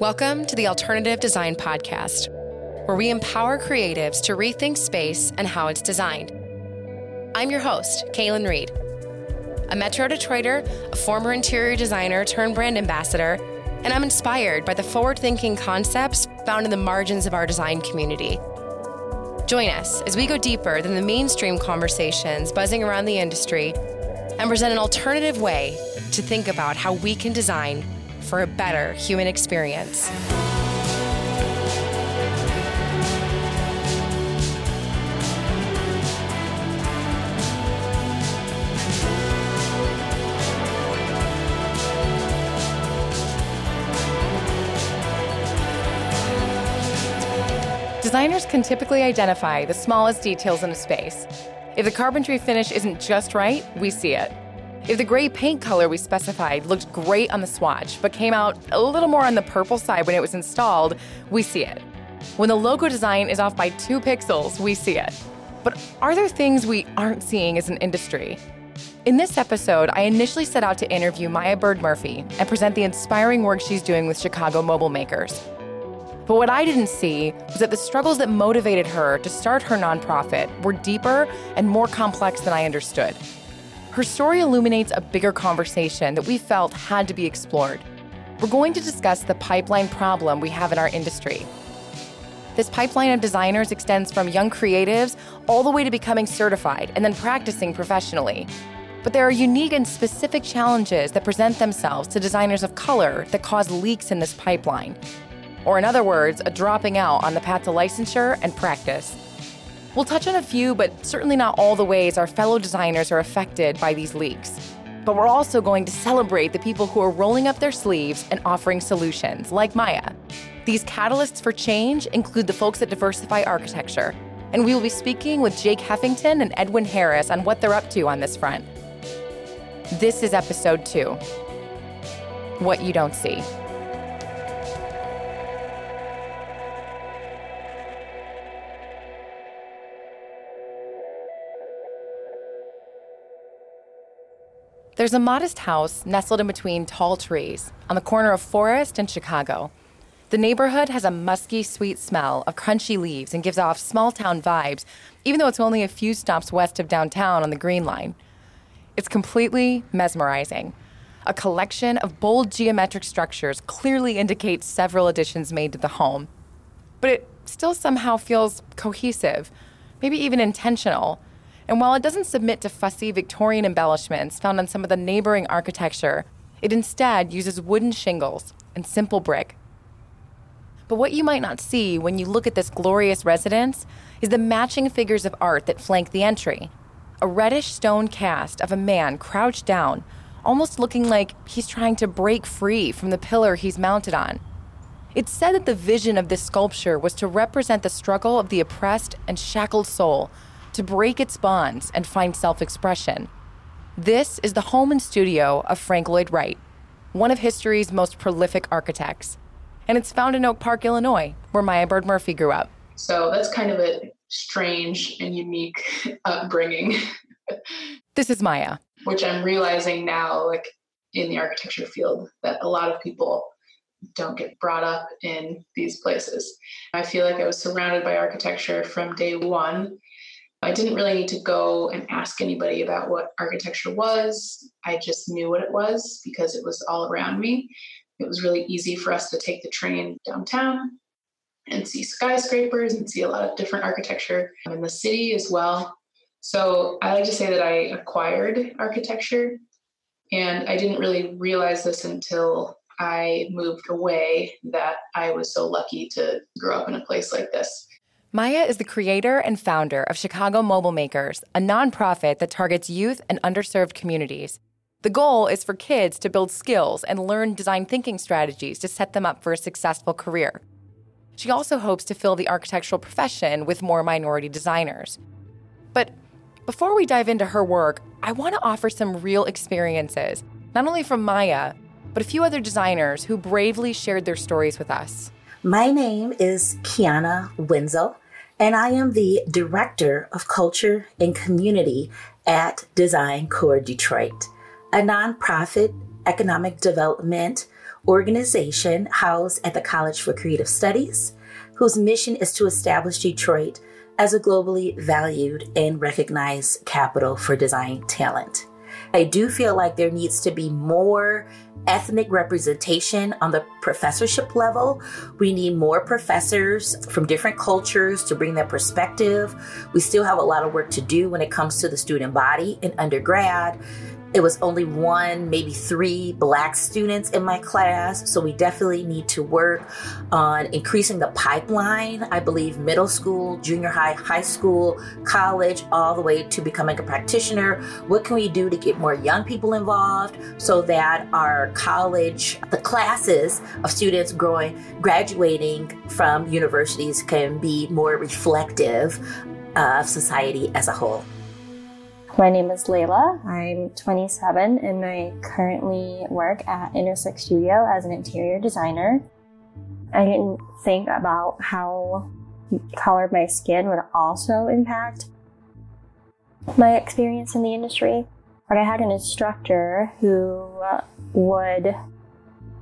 Welcome to the Alternative Design Podcast, where we empower creatives to rethink space and how it's designed. I'm your host, Kaylin Reed, a Metro Detroiter, a former interior designer turned brand ambassador, and I'm inspired by the forward thinking concepts found in the margins of our design community. Join us as we go deeper than the mainstream conversations buzzing around the industry and present an alternative way to think about how we can design for a better human experience. Designers can typically identify the smallest details in a space. If the carpentry finish isn't just right, we see it. If the gray paint color we specified looked great on the swatch, but came out a little more on the purple side when it was installed, we see it. When the logo design is off by two pixels, we see it. But are there things we aren't seeing as an industry? In this episode, I initially set out to interview Maya Bird Murphy and present the inspiring work she's doing with Chicago mobile makers. But what I didn't see was that the struggles that motivated her to start her nonprofit were deeper and more complex than I understood. Her story illuminates a bigger conversation that we felt had to be explored. We're going to discuss the pipeline problem we have in our industry. This pipeline of designers extends from young creatives all the way to becoming certified and then practicing professionally. But there are unique and specific challenges that present themselves to designers of color that cause leaks in this pipeline. Or, in other words, a dropping out on the path to licensure and practice. We'll touch on a few, but certainly not all the ways our fellow designers are affected by these leaks. But we're also going to celebrate the people who are rolling up their sleeves and offering solutions, like Maya. These catalysts for change include the folks at Diversify Architecture, and we will be speaking with Jake Heffington and Edwin Harris on what they're up to on this front. This is episode two What You Don't See. There's a modest house nestled in between tall trees on the corner of Forest and Chicago. The neighborhood has a musky, sweet smell of crunchy leaves and gives off small town vibes, even though it's only a few stops west of downtown on the Green Line. It's completely mesmerizing. A collection of bold geometric structures clearly indicates several additions made to the home. But it still somehow feels cohesive, maybe even intentional. And while it doesn't submit to fussy Victorian embellishments found on some of the neighboring architecture, it instead uses wooden shingles and simple brick. But what you might not see when you look at this glorious residence is the matching figures of art that flank the entry. A reddish stone cast of a man crouched down, almost looking like he's trying to break free from the pillar he's mounted on. It's said that the vision of this sculpture was to represent the struggle of the oppressed and shackled soul to break its bonds and find self expression. This is the home and studio of Frank Lloyd Wright, one of history's most prolific architects. And it's found in Oak Park, Illinois, where Maya Bird Murphy grew up. So that's kind of a strange and unique upbringing. this is Maya. Which I'm realizing now, like in the architecture field, that a lot of people don't get brought up in these places. I feel like I was surrounded by architecture from day one. I didn't really need to go and ask anybody about what architecture was. I just knew what it was because it was all around me. It was really easy for us to take the train downtown and see skyscrapers and see a lot of different architecture in the city as well. So I like to say that I acquired architecture, and I didn't really realize this until I moved away that I was so lucky to grow up in a place like this. Maya is the creator and founder of Chicago Mobile Makers, a nonprofit that targets youth and underserved communities. The goal is for kids to build skills and learn design thinking strategies to set them up for a successful career. She also hopes to fill the architectural profession with more minority designers. But before we dive into her work, I want to offer some real experiences, not only from Maya, but a few other designers who bravely shared their stories with us. My name is Kiana Wenzel and I am the Director of Culture and Community at Design Core Detroit, a nonprofit economic development organization housed at the College for Creative Studies, whose mission is to establish Detroit as a globally valued and recognized capital for design talent. I do feel like there needs to be more ethnic representation on the professorship level. We need more professors from different cultures to bring their perspective. We still have a lot of work to do when it comes to the student body in undergrad. It was only one, maybe three black students in my class. So we definitely need to work on increasing the pipeline. I believe middle school, junior high, high school, college, all the way to becoming a practitioner. What can we do to get more young people involved so that our college, the classes of students growing, graduating from universities can be more reflective of society as a whole? My name is Layla. I'm 27 and I currently work at Intersect Studio as an interior designer. I didn't think about how color of my skin would also impact my experience in the industry, but I had an instructor who would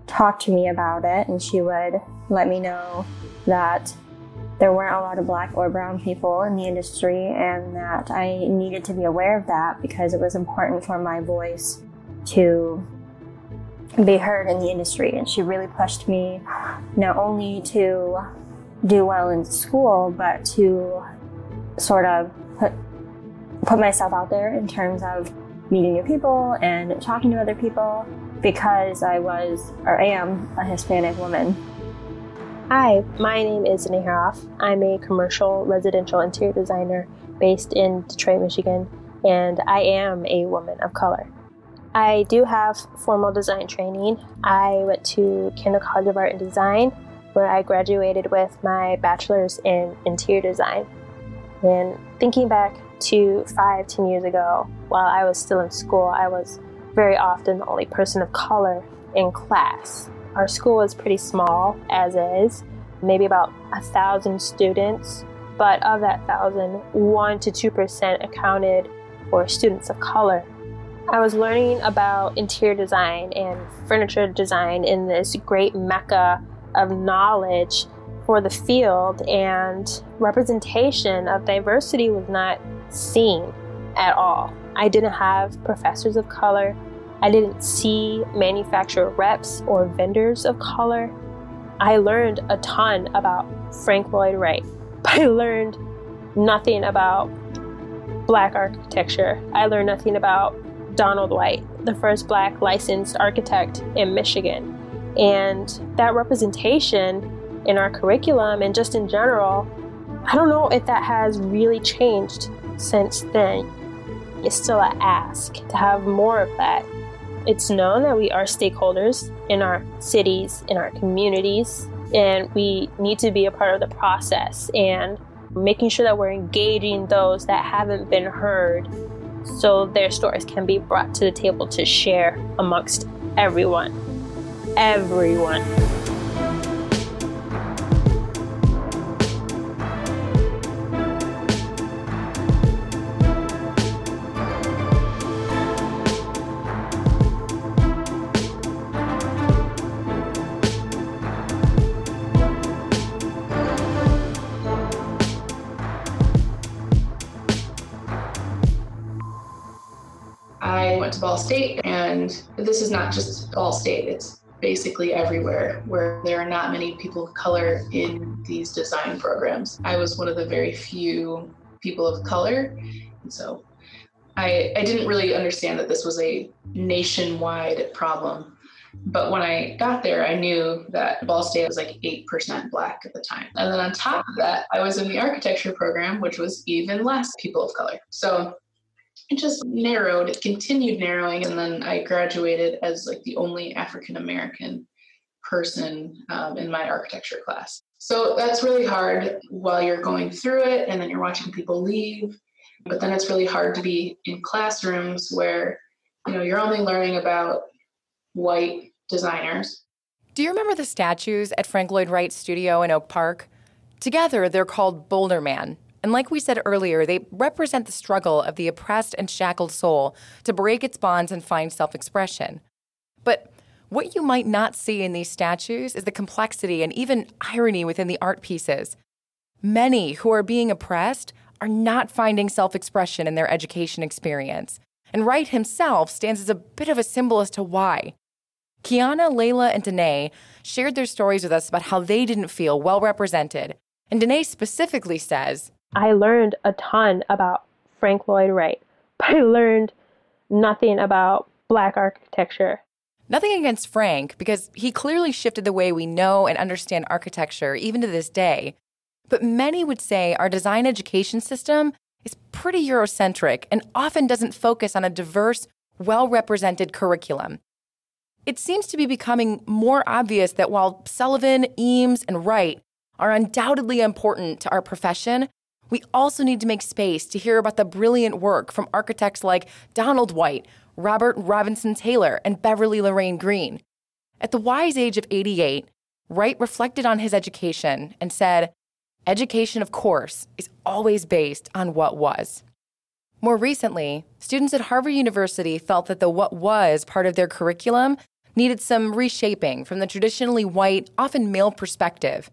talk to me about it and she would let me know that there weren't a lot of black or brown people in the industry, and that I needed to be aware of that because it was important for my voice to be heard in the industry. And she really pushed me not only to do well in school, but to sort of put, put myself out there in terms of meeting new people and talking to other people because I was or am a Hispanic woman. Hi, my name is Neharoff. I'm a commercial residential interior designer based in Detroit, Michigan, and I am a woman of color. I do have formal design training. I went to Kendall College of Art and Design, where I graduated with my bachelor's in interior design. And thinking back to five, ten years ago, while I was still in school, I was very often the only person of color in class. Our school is pretty small as is, maybe about a thousand students, but of that thousand, one to two percent accounted for students of color. I was learning about interior design and furniture design in this great mecca of knowledge for the field, and representation of diversity was not seen at all. I didn't have professors of color I didn't see manufacturer reps or vendors of color. I learned a ton about Frank Lloyd Wright, I learned nothing about black architecture. I learned nothing about Donald White, the first black licensed architect in Michigan. And that representation in our curriculum and just in general, I don't know if that has really changed since then. It's still a ask to have more of that it's known that we are stakeholders in our cities, in our communities, and we need to be a part of the process and making sure that we're engaging those that haven't been heard so their stories can be brought to the table to share amongst everyone. Everyone. State. And this is not just Ball State, it's basically everywhere where there are not many people of color in these design programs. I was one of the very few people of color. And so I, I didn't really understand that this was a nationwide problem. But when I got there, I knew that Ball State was like 8% Black at the time. And then on top of that, I was in the architecture program, which was even less people of color. So it just narrowed it continued narrowing and then i graduated as like the only african american person um, in my architecture class. So that's really hard while you're going through it and then you're watching people leave but then it's really hard to be in classrooms where you know you're only learning about white designers. Do you remember the statues at frank lloyd wright's studio in oak park? Together they're called boulder man and like we said earlier, they represent the struggle of the oppressed and shackled soul to break its bonds and find self expression. But What you might not see in these statues is the complexity and even irony within the art pieces. Many who are being oppressed are not finding self expression in their education experience, and Wright himself stands as a bit of a symbol as to why. Kiana, Layla, and Danae shared their stories with us about how they didn't feel well represented. And Danae specifically says, I learned a ton about Frank Lloyd Wright, but I learned nothing about Black architecture. Nothing against Frank, because he clearly shifted the way we know and understand architecture, even to this day. But many would say our design education system is pretty Eurocentric and often doesn't focus on a diverse, well represented curriculum. It seems to be becoming more obvious that while Sullivan, Eames, and Wright are undoubtedly important to our profession, we also need to make space to hear about the brilliant work from architects like Donald White, Robert Robinson Taylor, and Beverly Loraine Greene. At the wise age of 88, Wright reflected on his education and said, Education, of course, is always based on what was. More recently, students at Harvard University felt that the what was part of their curriculum needed some reshaping from the traditionally white, often male perspective.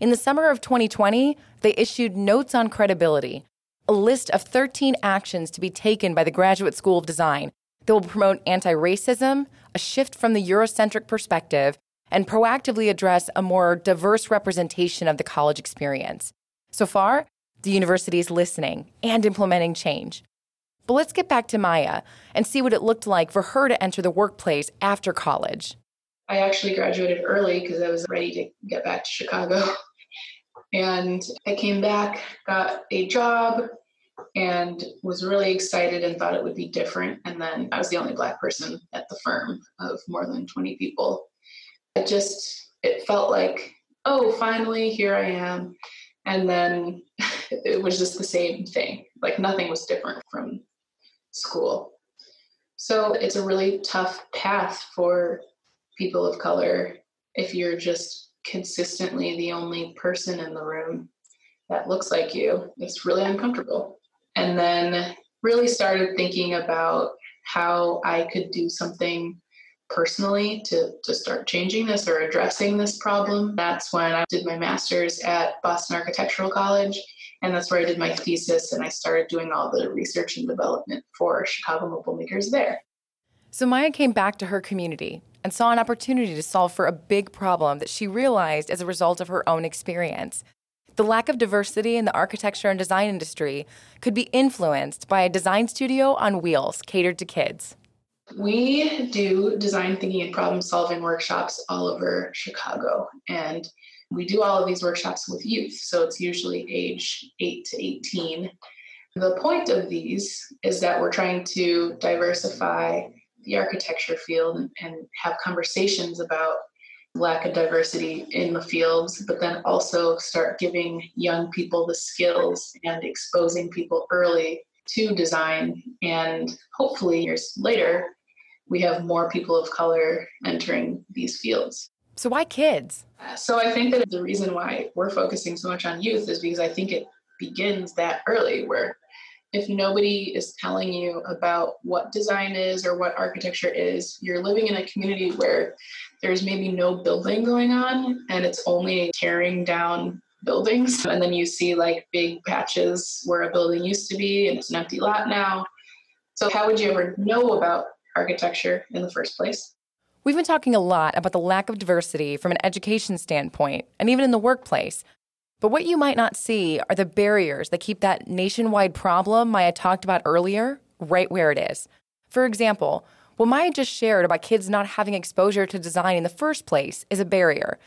In the summer of 2020, they issued Notes on Credibility, a list of 13 actions to be taken by the Graduate School of Design that will promote anti racism, a shift from the Eurocentric perspective, and proactively address a more diverse representation of the college experience. So far, the university is listening and implementing change. But let's get back to Maya and see what it looked like for her to enter the workplace after college. I actually graduated early because I was ready to get back to Chicago. And I came back, got a job, and was really excited and thought it would be different. And then I was the only Black person at the firm of more than 20 people. It just, it felt like, oh, finally, here I am. And then it was just the same thing. Like nothing was different from school. So it's a really tough path for people of color if you're just consistently the only person in the room that looks like you. It's really uncomfortable. And then really started thinking about how I could do something personally to, to start changing this or addressing this problem. That's when I did my master's at Boston Architectural College and that's where I did my thesis and I started doing all the research and development for Chicago Mobile Makers there. So Maya came back to her community and saw an opportunity to solve for a big problem that she realized as a result of her own experience. The lack of diversity in the architecture and design industry could be influenced by a design studio on wheels catered to kids. We do design thinking and problem solving workshops all over Chicago. And we do all of these workshops with youth, so it's usually age 8 to 18. The point of these is that we're trying to diversify the architecture field and, and have conversations about lack of diversity in the fields, but then also start giving young people the skills and exposing people early to design. And hopefully, years later, we have more people of color entering these fields. So, why kids? So, I think that the reason why we're focusing so much on youth is because I think it begins that early, where if nobody is telling you about what design is or what architecture is, you're living in a community where there's maybe no building going on and it's only tearing down buildings. And then you see like big patches where a building used to be and it's an empty lot now. So, how would you ever know about architecture in the first place? We've been talking a lot about the lack of diversity from an education standpoint and even in the workplace. But what you might not see are the barriers that keep that nationwide problem Maya talked about earlier right where it is. For example, what Maya just shared about kids not having exposure to design in the first place is a barrier.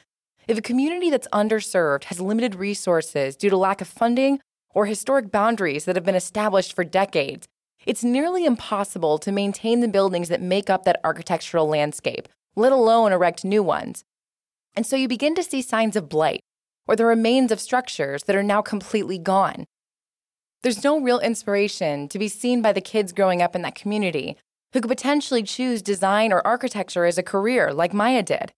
If a community that's underserved has limited resources due to lack of funding or historic boundaries that have been established for decades, it's nearly impossible to maintain the buildings that make up that architectural landscape, let alone erect new ones. And so you begin to see signs of blight or the remains of structures that are now completely gone. There's no real inspiration to be seen by the kids growing up in that community who could potentially choose design or architecture as a career like Maya did.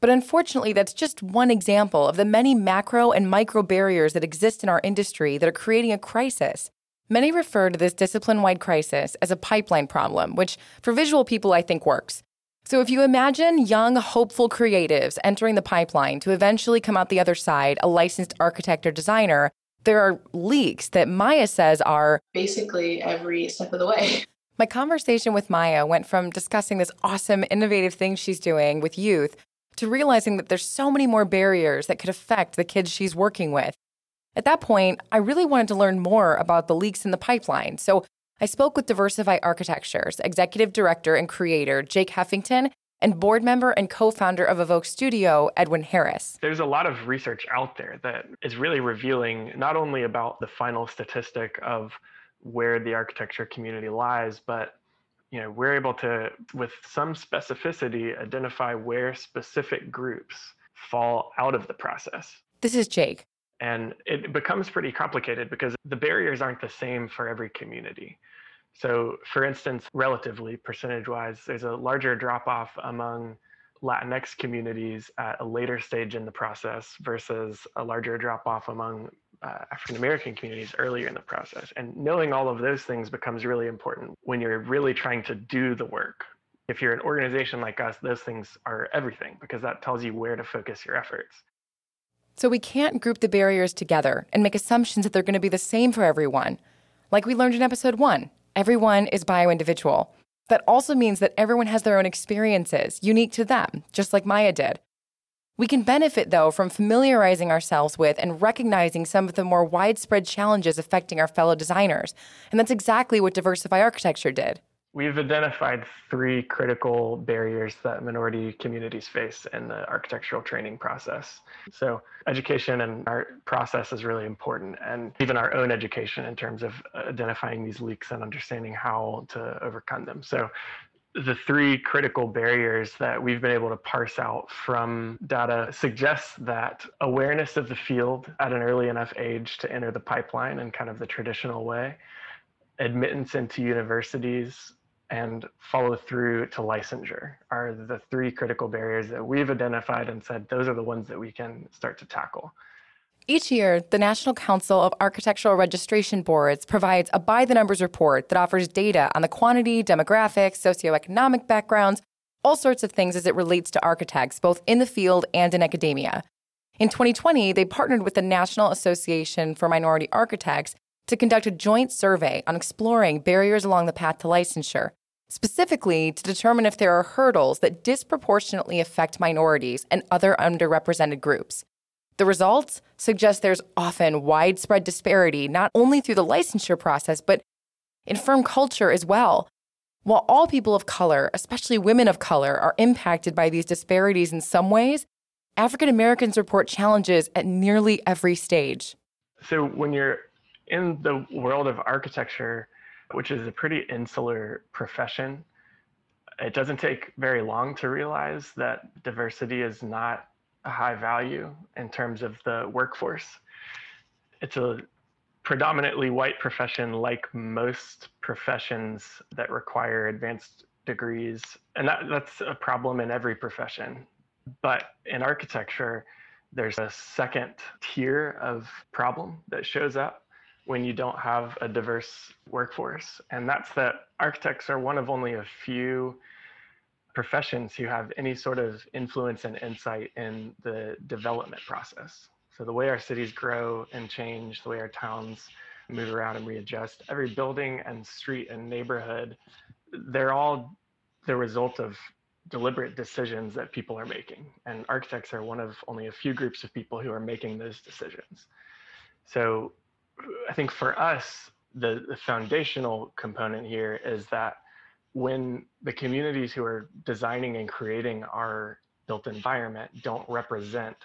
But unfortunately, that's just one example of the many macro and micro barriers that exist in our industry that are creating a crisis. Many refer to this discipline wide crisis as a pipeline problem, which for visual people I think works. So, if you imagine young, hopeful creatives entering the pipeline to eventually come out the other side, a licensed architect or designer, there are leaks that Maya says are basically every step of the way. My conversation with Maya went from discussing this awesome, innovative thing she's doing with youth to realizing that there's so many more barriers that could affect the kids she's working with. At that point, I really wanted to learn more about the leaks in the pipeline. So I spoke with Diversify Architectures executive director and creator Jake Heffington and board member and co founder of Evoke Studio, Edwin Harris. There's a lot of research out there that is really revealing not only about the final statistic of where the architecture community lies, but you know, we're able to, with some specificity, identify where specific groups fall out of the process. This is Jake. And it becomes pretty complicated because the barriers aren't the same for every community. So, for instance, relatively percentage wise, there's a larger drop off among Latinx communities at a later stage in the process versus a larger drop off among uh, African American communities earlier in the process. And knowing all of those things becomes really important when you're really trying to do the work. If you're an organization like us, those things are everything because that tells you where to focus your efforts. So we can't group the barriers together and make assumptions that they're going to be the same for everyone. Like we learned in episode one, everyone is bio individual. That also means that everyone has their own experiences, unique to them, just like Maya did. We can benefit, though, from familiarizing ourselves with and recognizing some of the more widespread challenges affecting our fellow designers. And that's exactly what Diversify Architecture did. We've identified three critical barriers that minority communities face in the architectural training process. So, education and art process is really important, and even our own education in terms of identifying these leaks and understanding how to overcome them. So, the three critical barriers that we've been able to parse out from data suggests that awareness of the field at an early enough age to enter the pipeline in kind of the traditional way, admittance into universities, and follow through to licensure are the three critical barriers that we've identified and said those are the ones that we can start to tackle. Each year, the National Council of Architectural Registration Boards provides a by the numbers report that offers data on the quantity, demographics, socioeconomic backgrounds, all sorts of things as it relates to architects, both in the field and in academia. In 2020, they partnered with the National Association for Minority Architects to conduct a joint survey on exploring barriers along the path to licensure specifically to determine if there are hurdles that disproportionately affect minorities and other underrepresented groups. The results suggest there's often widespread disparity not only through the licensure process, but in firm culture as well. While all people of color, especially women of color, are impacted by these disparities in some ways, African Americans report challenges at nearly every stage. So, when you're in the world of architecture, which is a pretty insular profession. It doesn't take very long to realize that diversity is not a high value in terms of the workforce. It's a predominantly white profession, like most professions that require advanced degrees. And that, that's a problem in every profession. But in architecture, there's a second tier of problem that shows up when you don't have a diverse workforce. And that's that architects are one of only a few professions who have any sort of influence and insight in the development process. So the way our cities grow and change, the way our towns move around and readjust, every building and street and neighborhood, they're all the result of deliberate decisions that people are making. And architects are one of only a few groups of people who are making those decisions. So I think for us, the, the foundational component here is that when the communities who are designing and creating our built environment don't represent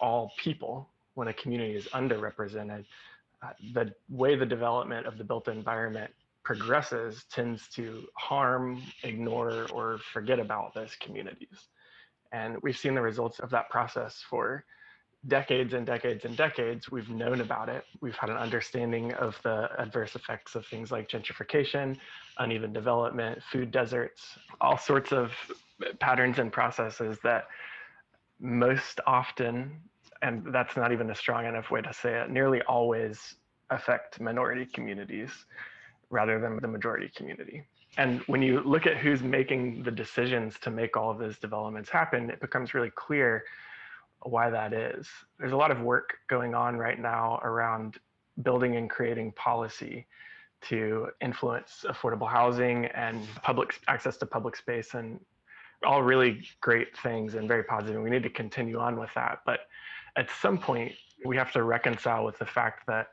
all people, when a community is underrepresented, uh, the way the development of the built environment progresses tends to harm, ignore, or forget about those communities. And we've seen the results of that process for decades and decades and decades, we've known about it. We've had an understanding of the adverse effects of things like gentrification, uneven development, food deserts, all sorts of patterns and processes that most often, and that's not even a strong enough way to say it, nearly always affect minority communities rather than the majority community. And when you look at who's making the decisions to make all of those developments happen, it becomes really clear why that is. There's a lot of work going on right now around building and creating policy to influence affordable housing and public access to public space and all really great things and very positive. We need to continue on with that. But at some point, we have to reconcile with the fact that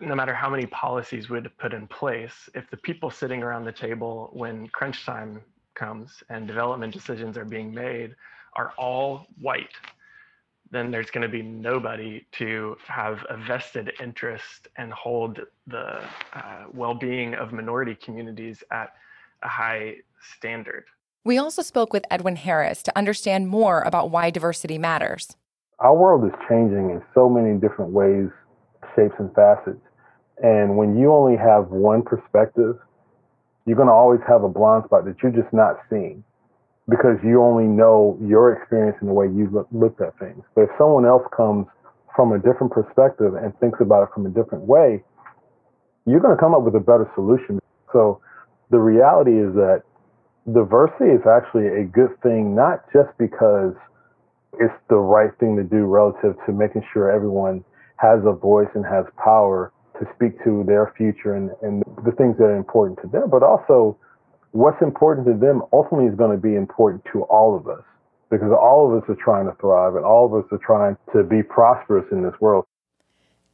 no matter how many policies we'd put in place, if the people sitting around the table when crunch time comes and development decisions are being made are all white, then there's going to be nobody to have a vested interest and hold the uh, well being of minority communities at a high standard. We also spoke with Edwin Harris to understand more about why diversity matters. Our world is changing in so many different ways, shapes, and facets. And when you only have one perspective, you're going to always have a blind spot that you're just not seeing because you only know your experience and the way you look, looked at things. But if someone else comes from a different perspective and thinks about it from a different way, you're going to come up with a better solution. So the reality is that diversity is actually a good thing, not just because it's the right thing to do relative to making sure everyone has a voice and has power to speak to their future and, and the things that are important to them, but also what's important to them ultimately is going to be important to all of us because all of us are trying to thrive and all of us are trying to be prosperous in this world.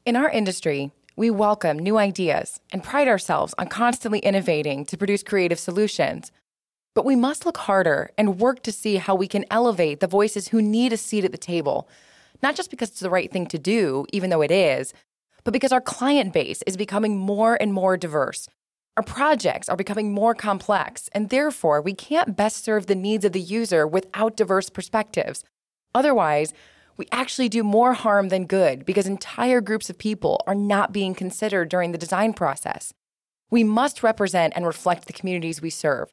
In our industry, we welcome new ideas and pride ourselves on constantly innovating to produce creative solutions. But we must look harder and work to see how we can elevate the voices who need a seat at the table, not just because it's the right thing to do, even though it is, but because our client base is becoming more and more diverse. Our projects are becoming more complex, and therefore we can't best serve the needs of the user without diverse perspectives. Otherwise, we actually do more harm than good because entire groups of people are not being considered during the design process. We must represent and reflect the communities we serve.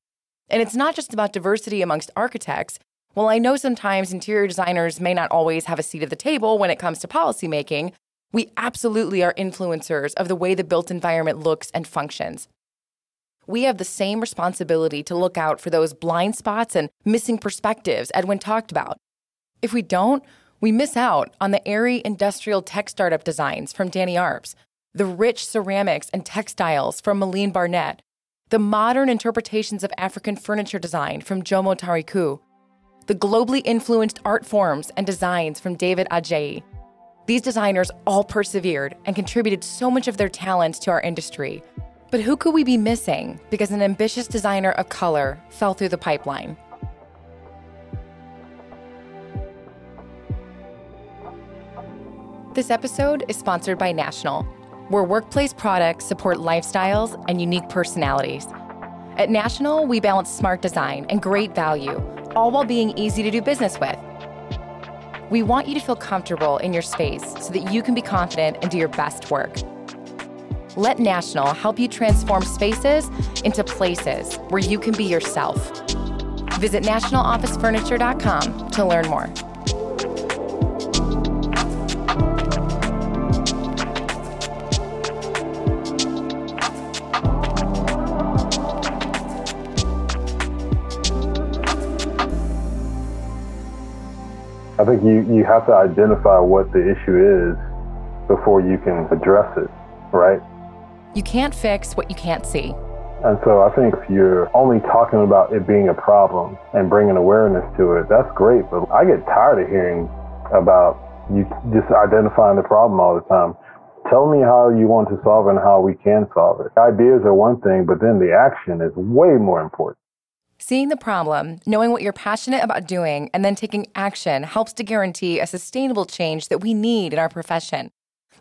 And it's not just about diversity amongst architects. While I know sometimes interior designers may not always have a seat at the table when it comes to policymaking, we absolutely are influencers of the way the built environment looks and functions. We have the same responsibility to look out for those blind spots and missing perspectives Edwin talked about. If we don't, we miss out on the airy industrial tech startup designs from Danny Arps, the rich ceramics and textiles from Malene Barnett, the modern interpretations of African furniture design from Jomo Tariku, the globally influenced art forms and designs from David Adjaye. These designers all persevered and contributed so much of their talent to our industry. But who could we be missing because an ambitious designer of color fell through the pipeline? This episode is sponsored by National, where workplace products support lifestyles and unique personalities. At National, we balance smart design and great value, all while being easy to do business with. We want you to feel comfortable in your space so that you can be confident and do your best work. Let National help you transform spaces into places where you can be yourself. Visit nationalofficefurniture.com to learn more. I think you, you have to identify what the issue is before you can address it, right? You can't fix what you can't see. And so I think if you're only talking about it being a problem and bringing awareness to it, that's great. But I get tired of hearing about you just identifying the problem all the time. Tell me how you want to solve it and how we can solve it. Ideas are one thing, but then the action is way more important. Seeing the problem, knowing what you're passionate about doing, and then taking action helps to guarantee a sustainable change that we need in our profession.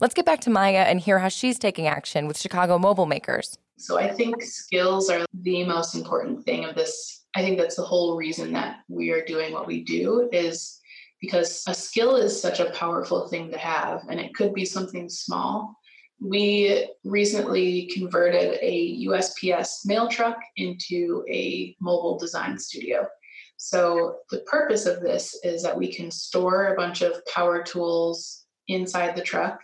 Let's get back to Maya and hear how she's taking action with Chicago mobile makers. So I think skills are the most important thing of this. I think that's the whole reason that we are doing what we do is because a skill is such a powerful thing to have and it could be something small we recently converted a USPS mail truck into a mobile design studio. So, the purpose of this is that we can store a bunch of power tools inside the truck,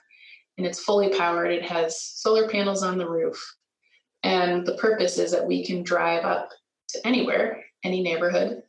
and it's fully powered. It has solar panels on the roof. And the purpose is that we can drive up to anywhere, any neighborhood,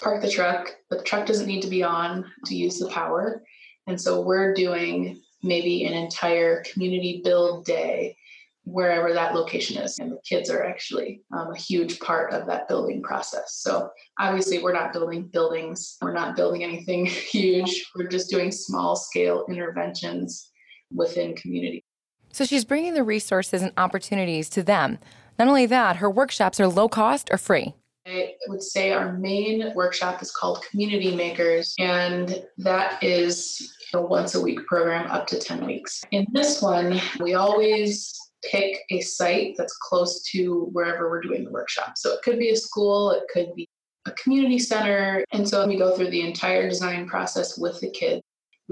park the truck. But the truck doesn't need to be on to use the power. And so we're doing maybe an entire community build day wherever that location is. And the kids are actually um, a huge part of that building process. So obviously, we're not building buildings, we're not building anything huge. We're just doing small scale interventions within community. So she's bringing the resources and opportunities to them. Not only that, her workshops are low cost or free. I would say our main workshop is called Community Makers, and that is a once a week program up to 10 weeks. In this one, we always pick a site that's close to wherever we're doing the workshop. So it could be a school, it could be a community center. And so we go through the entire design process with the kids.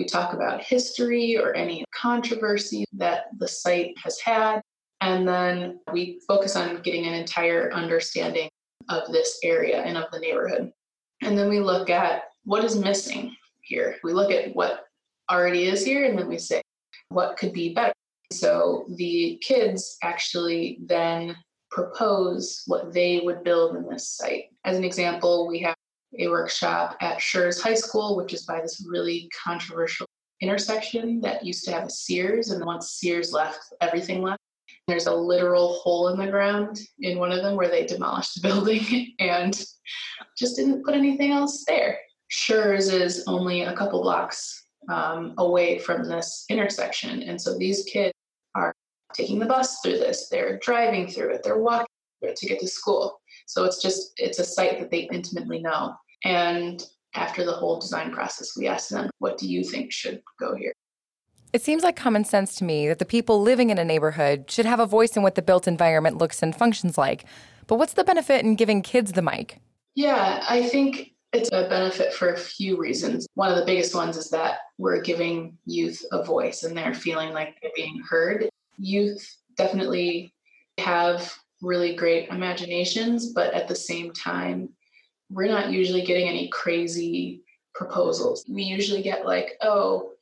We talk about history or any controversy that the site has had. And then we focus on getting an entire understanding of this area and of the neighborhood. And then we look at what is missing here. We look at what already is here and then we say, what could be better? So the kids actually then propose what they would build in this site. As an example, we have a workshop at Schurz High School, which is by this really controversial intersection that used to have a Sears, and once Sears left, everything left. There's a literal hole in the ground in one of them where they demolished the building and just didn't put anything else there. Schurz is only a couple blocks um, away from this intersection. And so these kids are taking the bus through this, they're driving through it, they're walking through it to get to school. So it's just, it's a site that they intimately know. And after the whole design process, we ask them, what do you think should go here? It seems like common sense to me that the people living in a neighborhood should have a voice in what the built environment looks and functions like. But what's the benefit in giving kids the mic? Yeah, I think it's a benefit for a few reasons. One of the biggest ones is that we're giving youth a voice and they're feeling like they're being heard. Youth definitely have really great imaginations, but at the same time, we're not usually getting any crazy proposals. We usually get like, oh,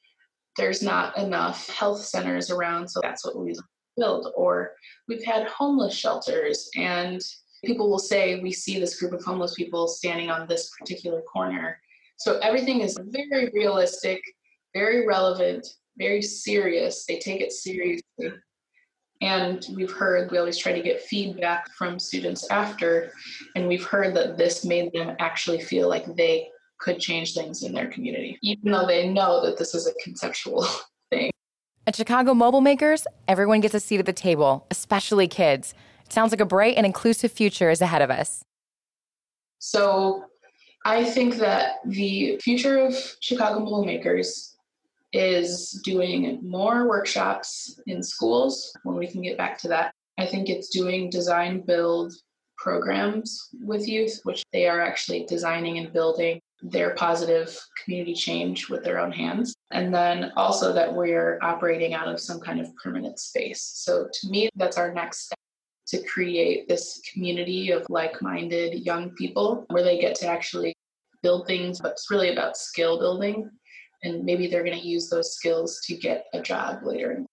there's not enough health centers around, so that's what we build. Or we've had homeless shelters and people will say we see this group of homeless people standing on this particular corner. So everything is very realistic, very relevant, very serious. They take it seriously. And we've heard, we always try to get feedback from students after, and we've heard that this made them actually feel like they could change things in their community, even though they know that this is a conceptual thing. At Chicago Mobile Makers, everyone gets a seat at the table, especially kids. It sounds like a bright and inclusive future is ahead of us. So I think that the future of Chicago Mobile Makers is doing more workshops in schools when we can get back to that. I think it's doing design build programs with youth, which they are actually designing and building their positive community change with their own hands. And then also that we're operating out of some kind of permanent space. So to me, that's our next step to create this community of like minded young people where they get to actually build things, but it's really about skill building. And maybe they're going to use those skills to get a job later.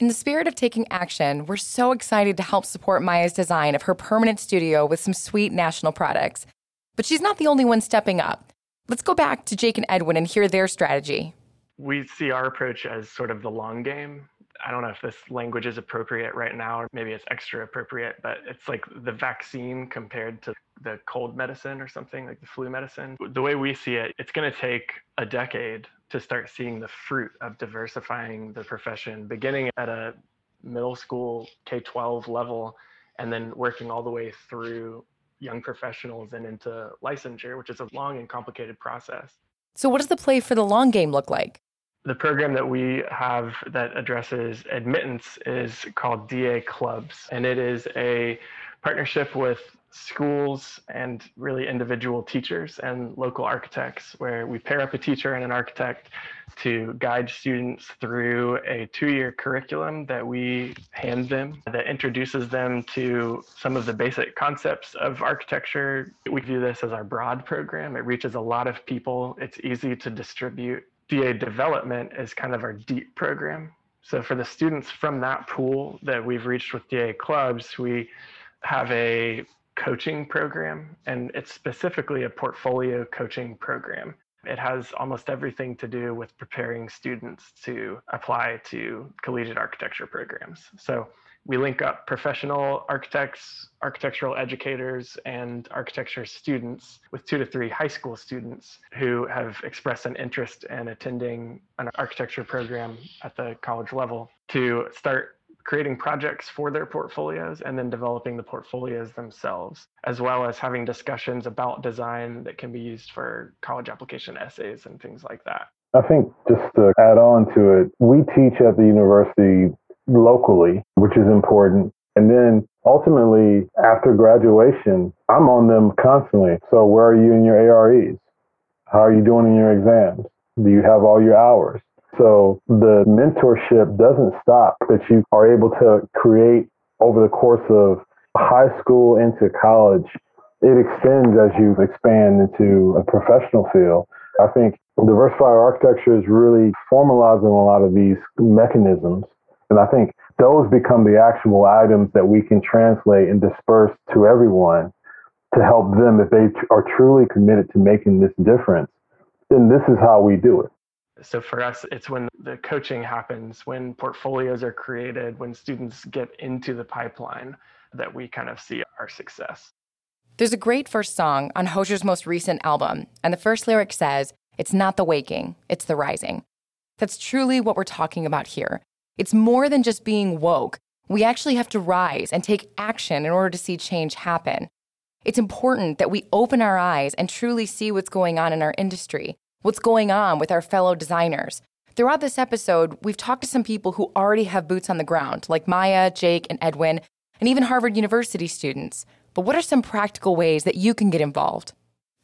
In the spirit of taking action, we're so excited to help support Maya's design of her permanent studio with some sweet national products. But she's not the only one stepping up. Let's go back to Jake and Edwin and hear their strategy. We see our approach as sort of the long game. I don't know if this language is appropriate right now, or maybe it's extra appropriate, but it's like the vaccine compared to the cold medicine or something, like the flu medicine. The way we see it, it's going to take a decade to start seeing the fruit of diversifying the profession, beginning at a middle school K 12 level, and then working all the way through young professionals and into licensure, which is a long and complicated process. So, what does the play for the long game look like? The program that we have that addresses admittance is called DA Clubs, and it is a partnership with schools and really individual teachers and local architects, where we pair up a teacher and an architect to guide students through a two year curriculum that we hand them that introduces them to some of the basic concepts of architecture. We view this as our broad program, it reaches a lot of people, it's easy to distribute DA development is kind of our deep program. So for the students from that pool that we've reached with DA clubs, we have a coaching program and it's specifically a portfolio coaching program. It has almost everything to do with preparing students to apply to collegiate architecture programs. So we link up professional architects, architectural educators, and architecture students with two to three high school students who have expressed an interest in attending an architecture program at the college level to start creating projects for their portfolios and then developing the portfolios themselves, as well as having discussions about design that can be used for college application essays and things like that. I think just to add on to it, we teach at the university locally, which is important. And then ultimately, after graduation, I'm on them constantly. So, where are you in your AREs? How are you doing in your exams? Do you have all your hours? So, the mentorship doesn't stop that you are able to create over the course of high school into college. It extends as you expand into a professional field. I think diversified architecture is really formalizing a lot of these mechanisms and I think those become the actual items that we can translate and disperse to everyone to help them if they are truly committed to making this difference. Then this is how we do it. So for us, it's when the coaching happens, when portfolios are created, when students get into the pipeline that we kind of see our success. There's a great first song on Hozier's most recent album, and the first lyric says, It's not the waking, it's the rising. That's truly what we're talking about here. It's more than just being woke. We actually have to rise and take action in order to see change happen. It's important that we open our eyes and truly see what's going on in our industry, what's going on with our fellow designers. Throughout this episode, we've talked to some people who already have boots on the ground, like Maya, Jake, and Edwin, and even Harvard University students. But what are some practical ways that you can get involved?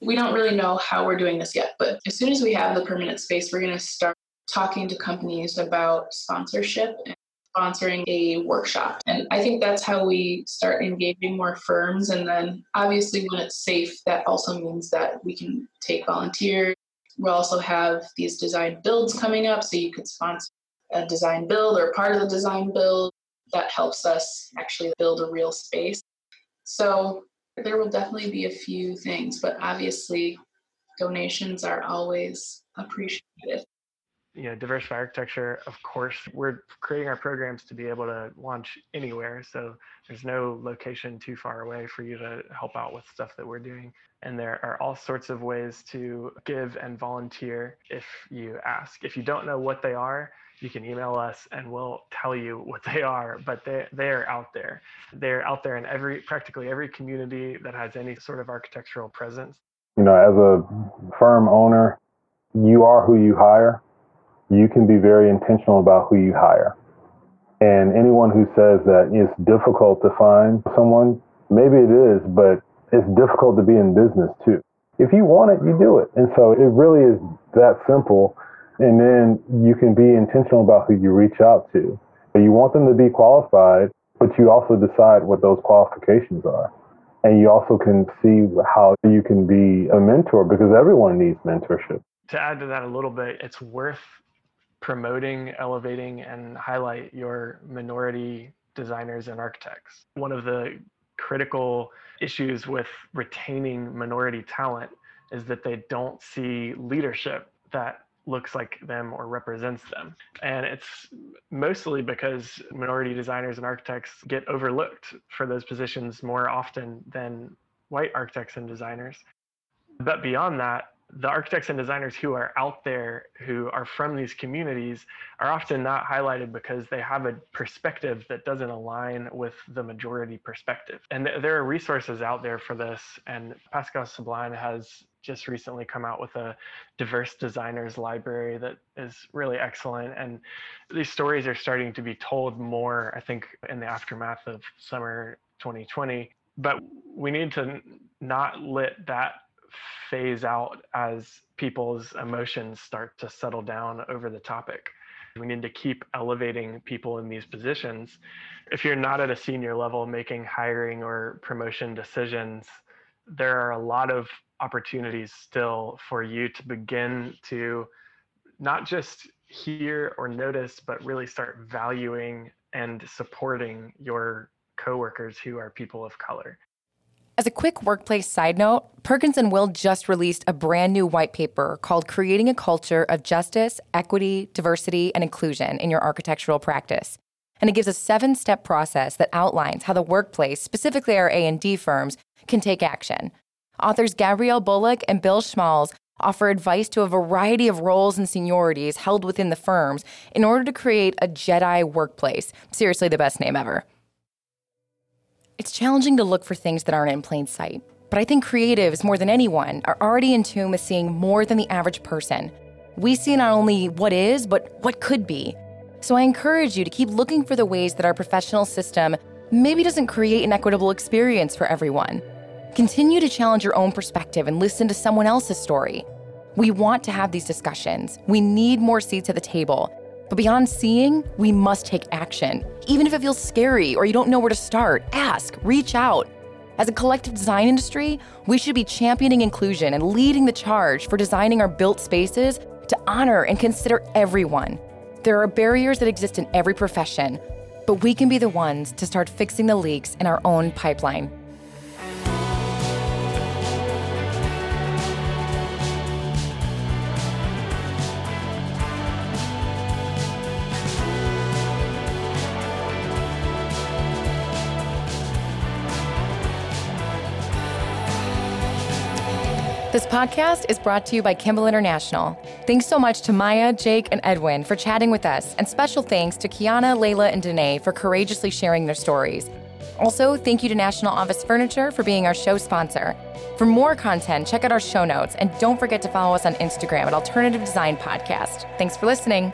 We don't really know how we're doing this yet, but as soon as we have the permanent space, we're going to start talking to companies about sponsorship and sponsoring a workshop. And I think that's how we start engaging more firms. And then obviously, when it's safe, that also means that we can take volunteers. We also have these design builds coming up, so you could sponsor a design build or part of the design build. That helps us actually build a real space. So there will definitely be a few things, but obviously, donations are always appreciated you know, diversified architecture, of course, we're creating our programs to be able to launch anywhere. So there's no location too far away for you to help out with stuff that we're doing. And there are all sorts of ways to give and volunteer if you ask. If you don't know what they are, you can email us and we'll tell you what they are, but they, they are out there. They're out there in every, practically every community that has any sort of architectural presence. You know, as a firm owner, you are who you hire you can be very intentional about who you hire. And anyone who says that it's difficult to find someone, maybe it is, but it's difficult to be in business too. If you want it, you do it. And so it really is that simple. And then you can be intentional about who you reach out to. You want them to be qualified, but you also decide what those qualifications are. And you also can see how you can be a mentor because everyone needs mentorship. To add to that a little bit, it's worth promoting, elevating, and highlight your minority designers and architects. One of the critical issues with retaining minority talent is that they don't see leadership that looks like them or represents them. And it's mostly because minority designers and architects get overlooked for those positions more often than white architects and designers. But beyond that, the architects and designers who are out there who are from these communities are often not highlighted because they have a perspective that doesn't align with the majority perspective. And th- there are resources out there for this and Pascale Sablan has just recently come out with a diverse designers library that is really excellent. And these stories are starting to be told more i think in the aftermath of summer 2020 but we need to not let that phase out as people's emotions start to settle down over the topic. We need to keep elevating people in these positions. If you're not at a senior level making hiring or promotion decisions, there are a lot of opportunities still for you to begin to not just hear or notice, but really start valuing and supporting your coworkers who are people of color. As a quick workplace side note, Perkins and Will just released a brand new white paper called Creating a Culture of Justice, Equity, Diversity, and Inclusion in Your Architectural Practice. And it gives a seven-step process that outlines how the workplace, specifically our A&D firms, can take action. Authors Gabrielle Bullock and Bill Schmalz offer advice to a variety of roles and seniorities held within the firms in order to create a Jedi workplace. Seriously, the best name ever. It's challenging to look for things that aren't in plain sight, but I think creatives, more than anyone, are already in tune with seeing more than the average person. We see not only what is, but what could be. So I encourage you to keep looking for the ways that our professional system maybe doesn't create an equitable experience for everyone. Continue to challenge your own perspective and listen to someone else's story. We want to have these discussions. We need more seats at the table. But beyond seeing, we must take action. Even if it feels scary or you don't know where to start, ask, reach out. As a collective design industry, we should be championing inclusion and leading the charge for designing our built spaces to honor and consider everyone. There are barriers that exist in every profession, but we can be the ones to start fixing the leaks in our own pipeline. This podcast is brought to you by Kimball International. Thanks so much to Maya, Jake, and Edwin for chatting with us, and special thanks to Kiana, Layla, and Danae for courageously sharing their stories. Also, thank you to National Office Furniture for being our show sponsor. For more content, check out our show notes, and don't forget to follow us on Instagram at Alternative Design Podcast. Thanks for listening.